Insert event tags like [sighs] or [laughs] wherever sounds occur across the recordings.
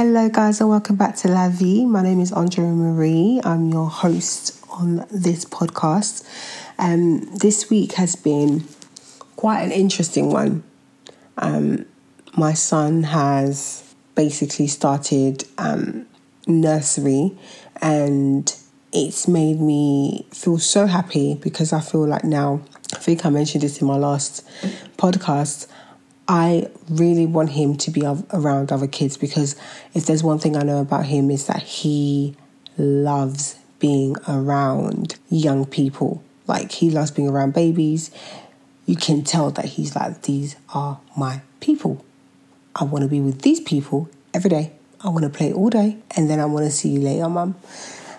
Hello, guys, and welcome back to La Vie. My name is Andree Marie. I'm your host on this podcast. Um, this week has been quite an interesting one. Um, my son has basically started um, nursery, and it's made me feel so happy because I feel like now, I think I mentioned this in my last podcast. I really want him to be around other kids because if there's one thing I know about him is that he loves being around young people. Like he loves being around babies. You can tell that he's like, these are my people. I want to be with these people every day. I want to play all day and then I want to see you later, mum.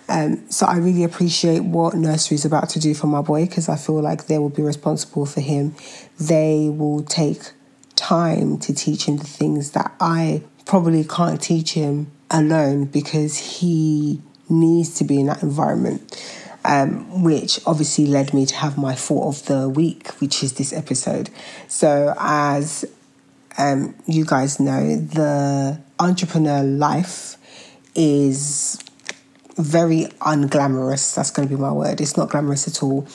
Um, so I really appreciate what nursery is about to do for my boy because I feel like they will be responsible for him. They will take time to teach him the things that I probably can't teach him alone because he needs to be in that environment. Um, which obviously led me to have my thought of the week, which is this episode. So, as um, you guys know, the entrepreneur life is very unglamorous. That's going to be my word. It's not glamorous at all.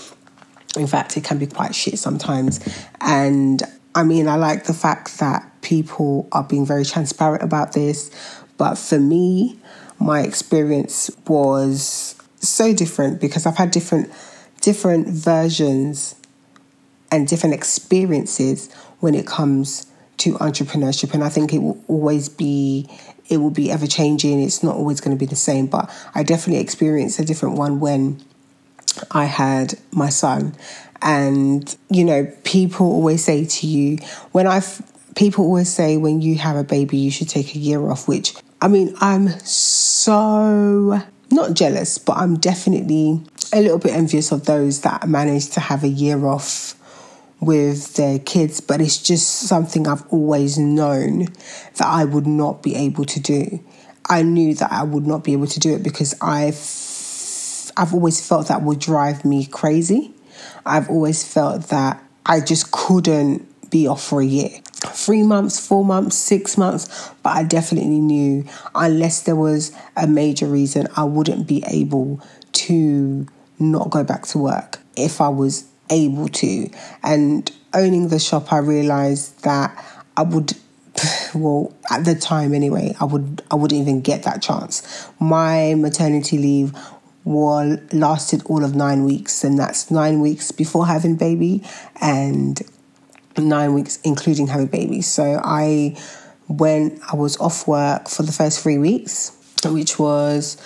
In fact, it can be quite shit sometimes. And I mean, I like the fact that people are being very transparent about this, but for me, my experience was so different because I've had different different versions and different experiences when it comes to entrepreneurship. And I think it will always be it will be ever changing it's not always going to be the same but I definitely experienced a different one when I had my son and, you know, people always say to you, when I've, people always say when you have a baby, you should take a year off, which, I mean, I'm so not jealous, but I'm definitely a little bit envious of those that manage to have a year off with their kids, but it's just something I've always known that I would not be able to do. I knew that I would not be able to do it because I've I've always felt that would drive me crazy. I've always felt that I just couldn't be off for a year. Three months, four months, six months, but I definitely knew unless there was a major reason, I wouldn't be able to not go back to work if I was able to. And owning the shop, I realized that I would [sighs] well at the time anyway i would i wouldn't even get that chance my maternity leave war lasted all of nine weeks, and that's nine weeks before having baby and nine weeks including having baby. So I went, I was off work for the first three weeks, which was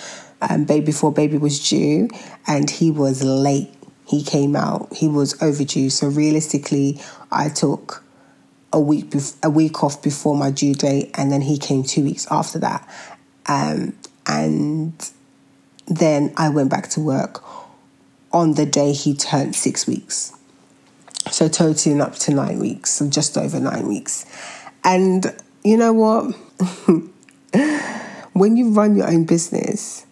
um, baby before baby was due, and he was late. He came out. He was overdue. So realistically, I took a week bef- a week off before my due date, and then he came two weeks after that. Um, and then I went back to work on the day he turned six weeks. So totaling up to nine weeks, so just over nine weeks. And you know what? [laughs] when you run your own business,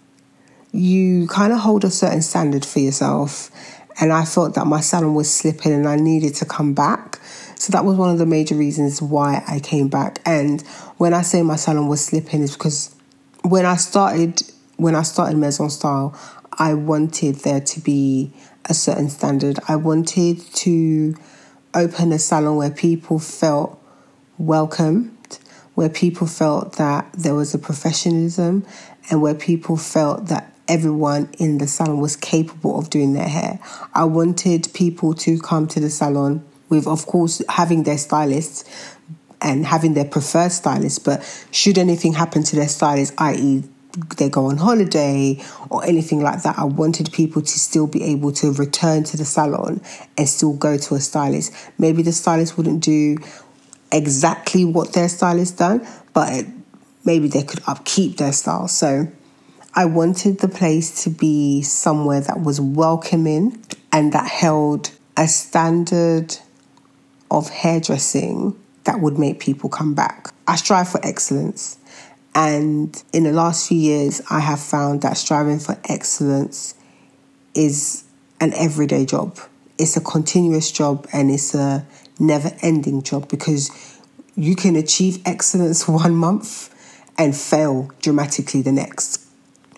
you kind of hold a certain standard for yourself. And I felt that my salon was slipping and I needed to come back. So that was one of the major reasons why I came back. And when I say my salon was slipping, is because when I started when I started Maison Style, I wanted there to be a certain standard. I wanted to open a salon where people felt welcomed, where people felt that there was a professionalism, and where people felt that everyone in the salon was capable of doing their hair. I wanted people to come to the salon with, of course, having their stylists and having their preferred stylist, but should anything happen to their stylist, i.e., they go on holiday or anything like that. I wanted people to still be able to return to the salon and still go to a stylist. Maybe the stylist wouldn't do exactly what their stylist done, but it, maybe they could upkeep their style. So I wanted the place to be somewhere that was welcoming and that held a standard of hairdressing that would make people come back. I strive for excellence. And in the last few years, I have found that striving for excellence is an everyday job. It's a continuous job and it's a never ending job because you can achieve excellence [laughs] one month and fail dramatically the next.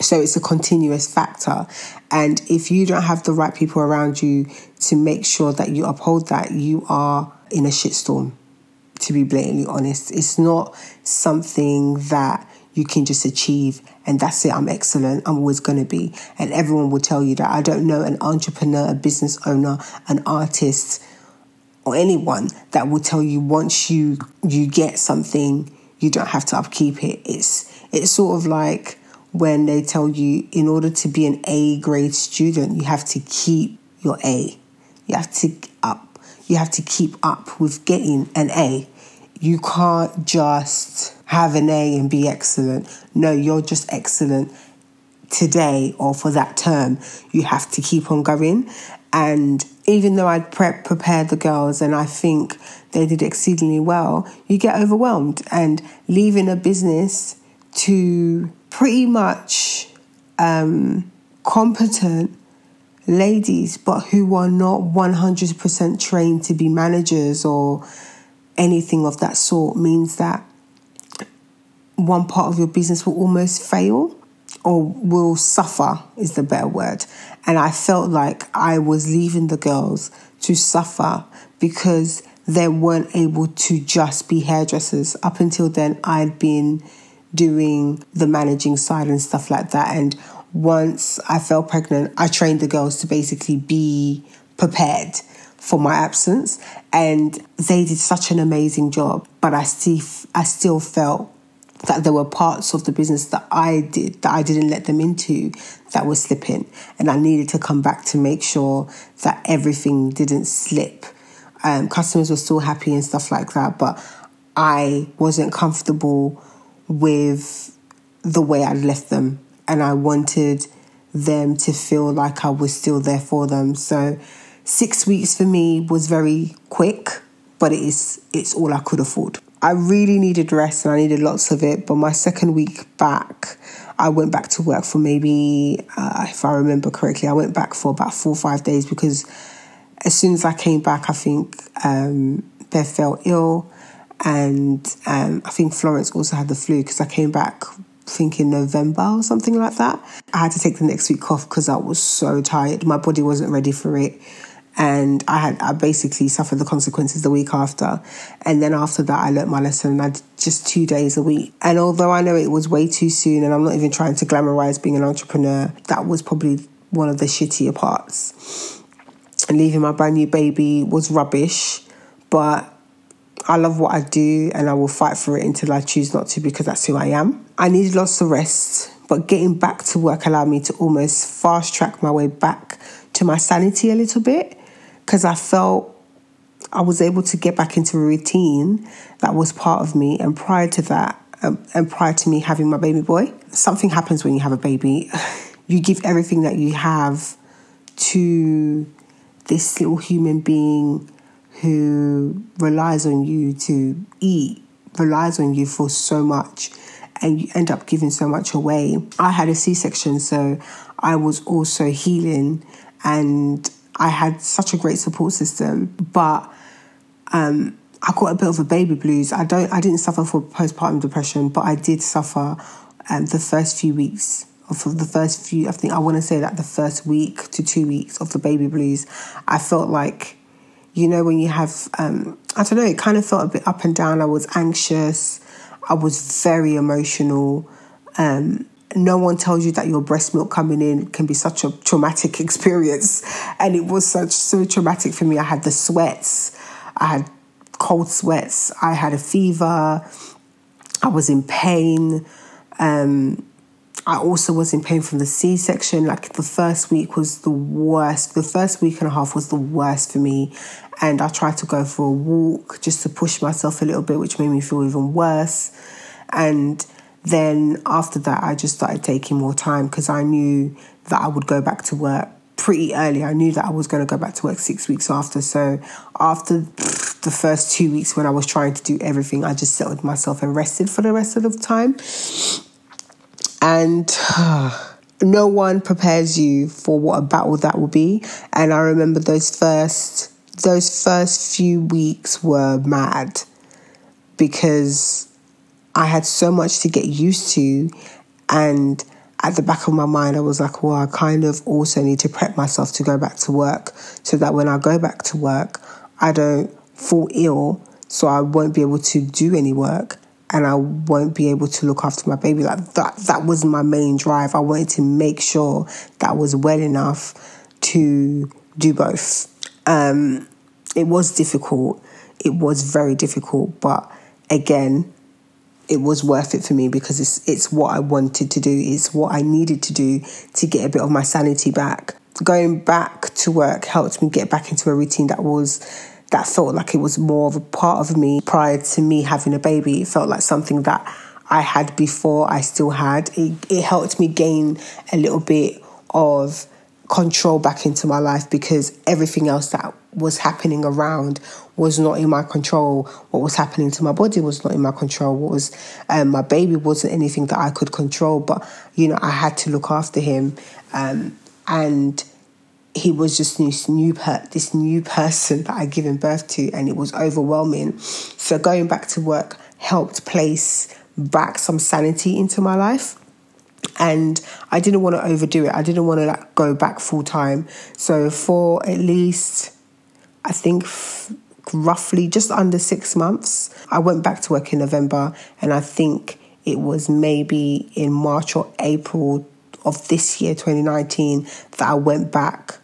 So it's a continuous factor. And if you don't have the right people around you to make sure that you uphold that, you are in a shitstorm, to be blatantly honest. It's not something that you can just achieve and that's it, I'm excellent, I'm always going to be. And everyone will tell you that. I don't know an entrepreneur, a business owner, an artist, or anyone that will tell you once you you get something, you don't have to upkeep it. It's it's sort of like when they tell you in order to be an A grade student, you have to keep your A. You have to up. You have to keep up with getting an A. You can't just have an A and be excellent. No, you're just excellent today or for that term. You have to keep on going. And even though I'd prep prepared the girls and I think they did exceedingly well, you get overwhelmed and leaving a business to pretty much um, competent ladies, but who are not 100% trained to be managers or anything of that sort means that one part of your business will almost fail or will suffer, is the better word. And I felt like I was leaving the girls to suffer because they weren't able to just be hairdressers. Up until then, I'd been doing the managing side and stuff like that. And once I fell pregnant, I trained the girls to basically be prepared for my absence. And they did such an amazing job. But I still, I still felt that there were parts of the business that I did that I didn't let them into that were slipping, and I needed to come back to make sure that everything didn't slip. Um, customers were still happy and stuff like that, but I wasn't comfortable with the way I'd left them, and I wanted them to feel like I was still there for them. So, six weeks for me was very quick, but it is it's all I could afford. I really needed rest and I needed lots of it. But my second week back, I went back to work for maybe, uh, if I remember correctly, I went back for about four or five days because as soon as I came back, I think um, Bev fell ill. And um, I think Florence also had the flu because I came back thinking November or something like that. I had to take the next week off because I was so tired. My body wasn't ready for it and I had I basically suffered the consequences the week after. And then after that, I learnt my lesson. I did just two days a week. And although I know it was way too soon, and I'm not even trying to glamorize being an entrepreneur, that was probably one of the shittier parts. And leaving my brand new baby was rubbish, but I love what I do and I will fight for it until I choose not to because that's who I am. I needed lots of rest, but getting back to work allowed me to almost fast track my way back to my sanity a little bit because I felt I was able to get back into a routine that was part of me. And prior to that, um, and prior to me having my baby boy, something happens when you have a baby. [laughs] You give everything that you have to this little human being who relies on you to eat, relies on you for so much, and you end up giving so much away. I had a C section, so I was also healing and I had such a great support system, but um, I got a bit of a baby blues. I don't. I didn't suffer from postpartum depression, but I did suffer um, the first few weeks of the first few. I think I want to say that the first week to two weeks of the baby blues, I felt like, you know, when you have, um, I don't know, it kind of felt a bit up and down. I was anxious. I was very emotional. Um, no one tells you that your breast milk coming in can be such a traumatic [laughs] experience. And it was such so traumatic for me. I had the sweats, I had cold sweats, I had a fever, I was in pain. Um, I also was in pain from the C section. Like the first week was the worst. The first week and a half was the worst for me. And I tried to go for a walk just to push myself a little bit, which made me feel even worse. And then after that, I just started taking more time because I knew that I would go back to work pretty early. I knew that I was going to go back to work six weeks after. So after the first two weeks when I was trying to do everything, I just settled myself and rested for the rest of the time. And [sighs] no one prepares you for what a battle that will be. And I remember those first those first few weeks were mad because I had so much to get used to. And at the back of my mind, I was like, well, I kind of also need to prep myself to go back to work so that when I go back to work, I don't fall ill, so I won't be able to do any work and I won't be able to look after my baby. Like that, that was my main drive. I wanted to make sure that was well enough to do both. Um, it was difficult. It was very difficult, but again, it was worth it for me because it's it's what I wanted to do. It's what I needed to do to get a bit of my sanity back. Going back to work helped me get back into a routine that was that felt like it was more of a part of me prior to me having a baby. It felt like something that I had before I still had. It, it helped me gain a little bit of control back into my life because everything else that was happening around was not in my control. What was happening to my body was not in my control. What was um, my baby wasn't anything that I could control. But you know, I had to look after him, um, and he was just this new per- this new person that I'd given birth to, and it was overwhelming. So going back to work helped place back some sanity into my life. And I didn't want to overdo it. I didn't want to like go back full time. So for at least, I think f- roughly just under six months, I went back to work in November, and I think it was maybe in March or April of this year, 2019, that I went back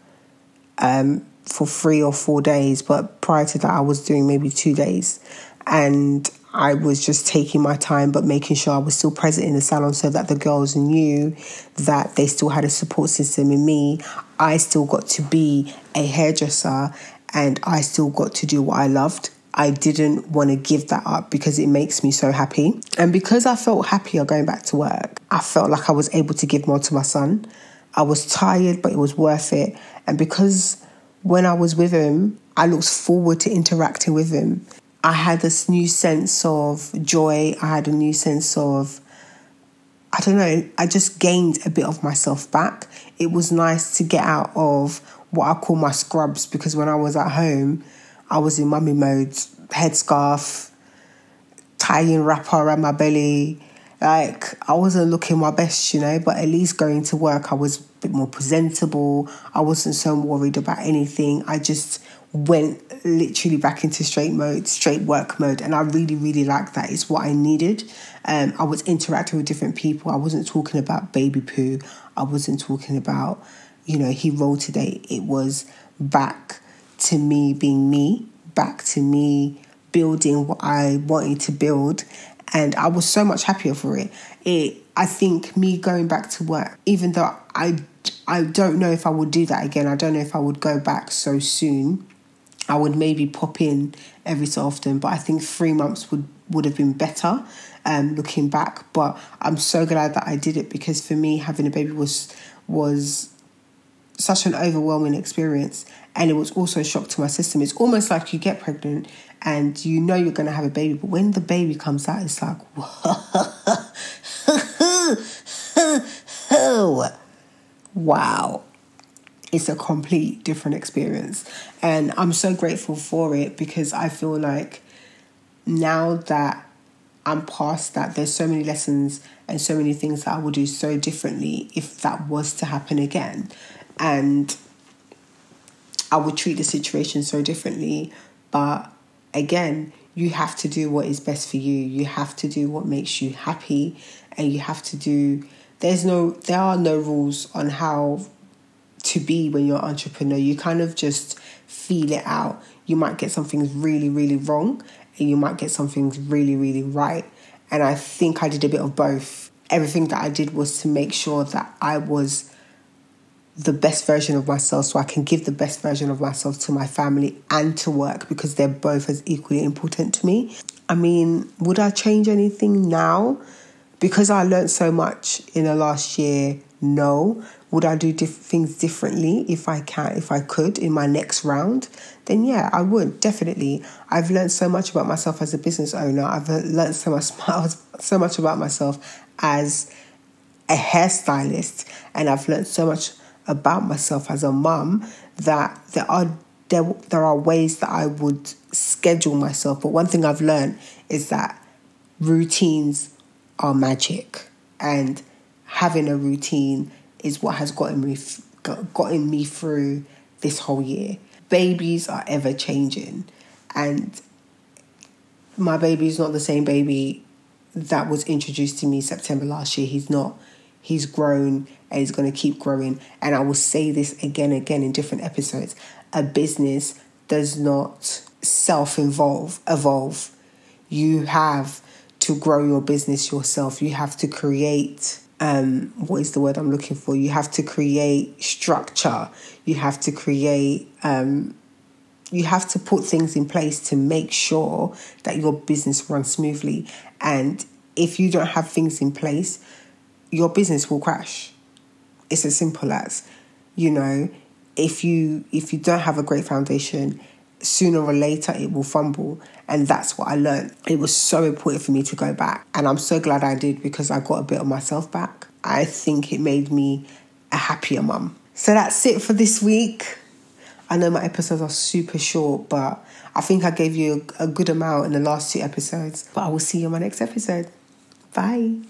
um, for three or four days. But prior to that, I was doing maybe two days. And I was just taking my time, but making sure I was still present in the salon so that the girls knew that they still had a support system in me. I still got to be a hairdresser and I still got to do what I loved. I didn't want to give that up because it makes me so happy. And because I felt happier going back to work, I felt like I was able to give more to my son. I was tired, but it was worth it. And because when I was with him, I looked forward to interacting with him. I had this new sense of joy. I had a new sense of, I don't know, I just gained a bit of myself back. It was nice to get out of what I call my scrubs because when I was at home, I was in mummy mode, headscarf, tying wrapper around my belly, like I wasn't looking my best, you know, but at least going to work, I was a bit more presentable. I wasn't so worried about anything. I just went literally back into straight mode, straight work mode, and I really, really liked that. It's what I needed. Um, I was interacting with different people. I wasn't talking about baby poo. I wasn't talking about, you know, he rolled today. It was back to me being me, back to me building what I wanted to build and I was so much happier for it. It I think me going back to work, even though I I don't know if I would do that again. I don't know if I would go back so soon. I would maybe pop in every so often, but I think three months would would have been better. Um, looking back, but I'm so glad that I did it because for me, having a baby was was such an overwhelming experience, and it was also a shock to my system. It's almost like you get pregnant and you know you're going to have a baby, but when the baby comes out, it's like, [laughs] [laughs] wow. It's a complete different experience. And I'm so grateful for it because I feel like now that I'm past that, there's so many lessons and so many things that I would do so differently if that was to happen again. And I would treat the situation so differently. But again, you have to do what is best for you. You have to do what makes you happy and you have to do there's no there are no rules on how to be when you're an entrepreneur. You kind of just feel it out. You might get something really, really wrong and you might get something really, really right. And I think I did a bit of both. Everything that I did was to make sure that I was the best version of myself so I can give the best version of myself to my family and to work because they're both as equally important to me. I mean, would I change anything now? Because I learned so much in the last year, no. Would I do diff- things differently if I can, if I could in my next round? Then yeah, I would definitely. I've learned so much about myself as a business owner. I've learned so much, [laughs] so much about myself as a hairstylist, and I've learned so much about myself as a mum that there are there, there are ways that I would schedule myself. But one thing I've learned is that routines are magic, and having a routine is what has gotten me gotten me through this whole year. Babies are ever changing, and my baby is not the same baby that was introduced to me September last year. He's not. He's grown and he's going to keep growing. And I will say this again and again in different episodes. A business does not self evolve evolve. You have to grow your business yourself. You have to create um, what is the word I'm looking for? You have to create structure. You have to create um, you have to put things in place to make sure that your business runs smoothly. And if you don't have things in place, your business will crash. It's as simple as, you know, if you if you don't have a great foundation, sooner or later it will fumble. And that's what I learned. It was so important for me to go back. And I'm so glad I did because I got a bit of myself back. I think it made me a happier mum. So that's it for this week. I know my episodes are super short, but I think I gave you a, good amount in the last two episodes. But I will see you in my next episode. Bye.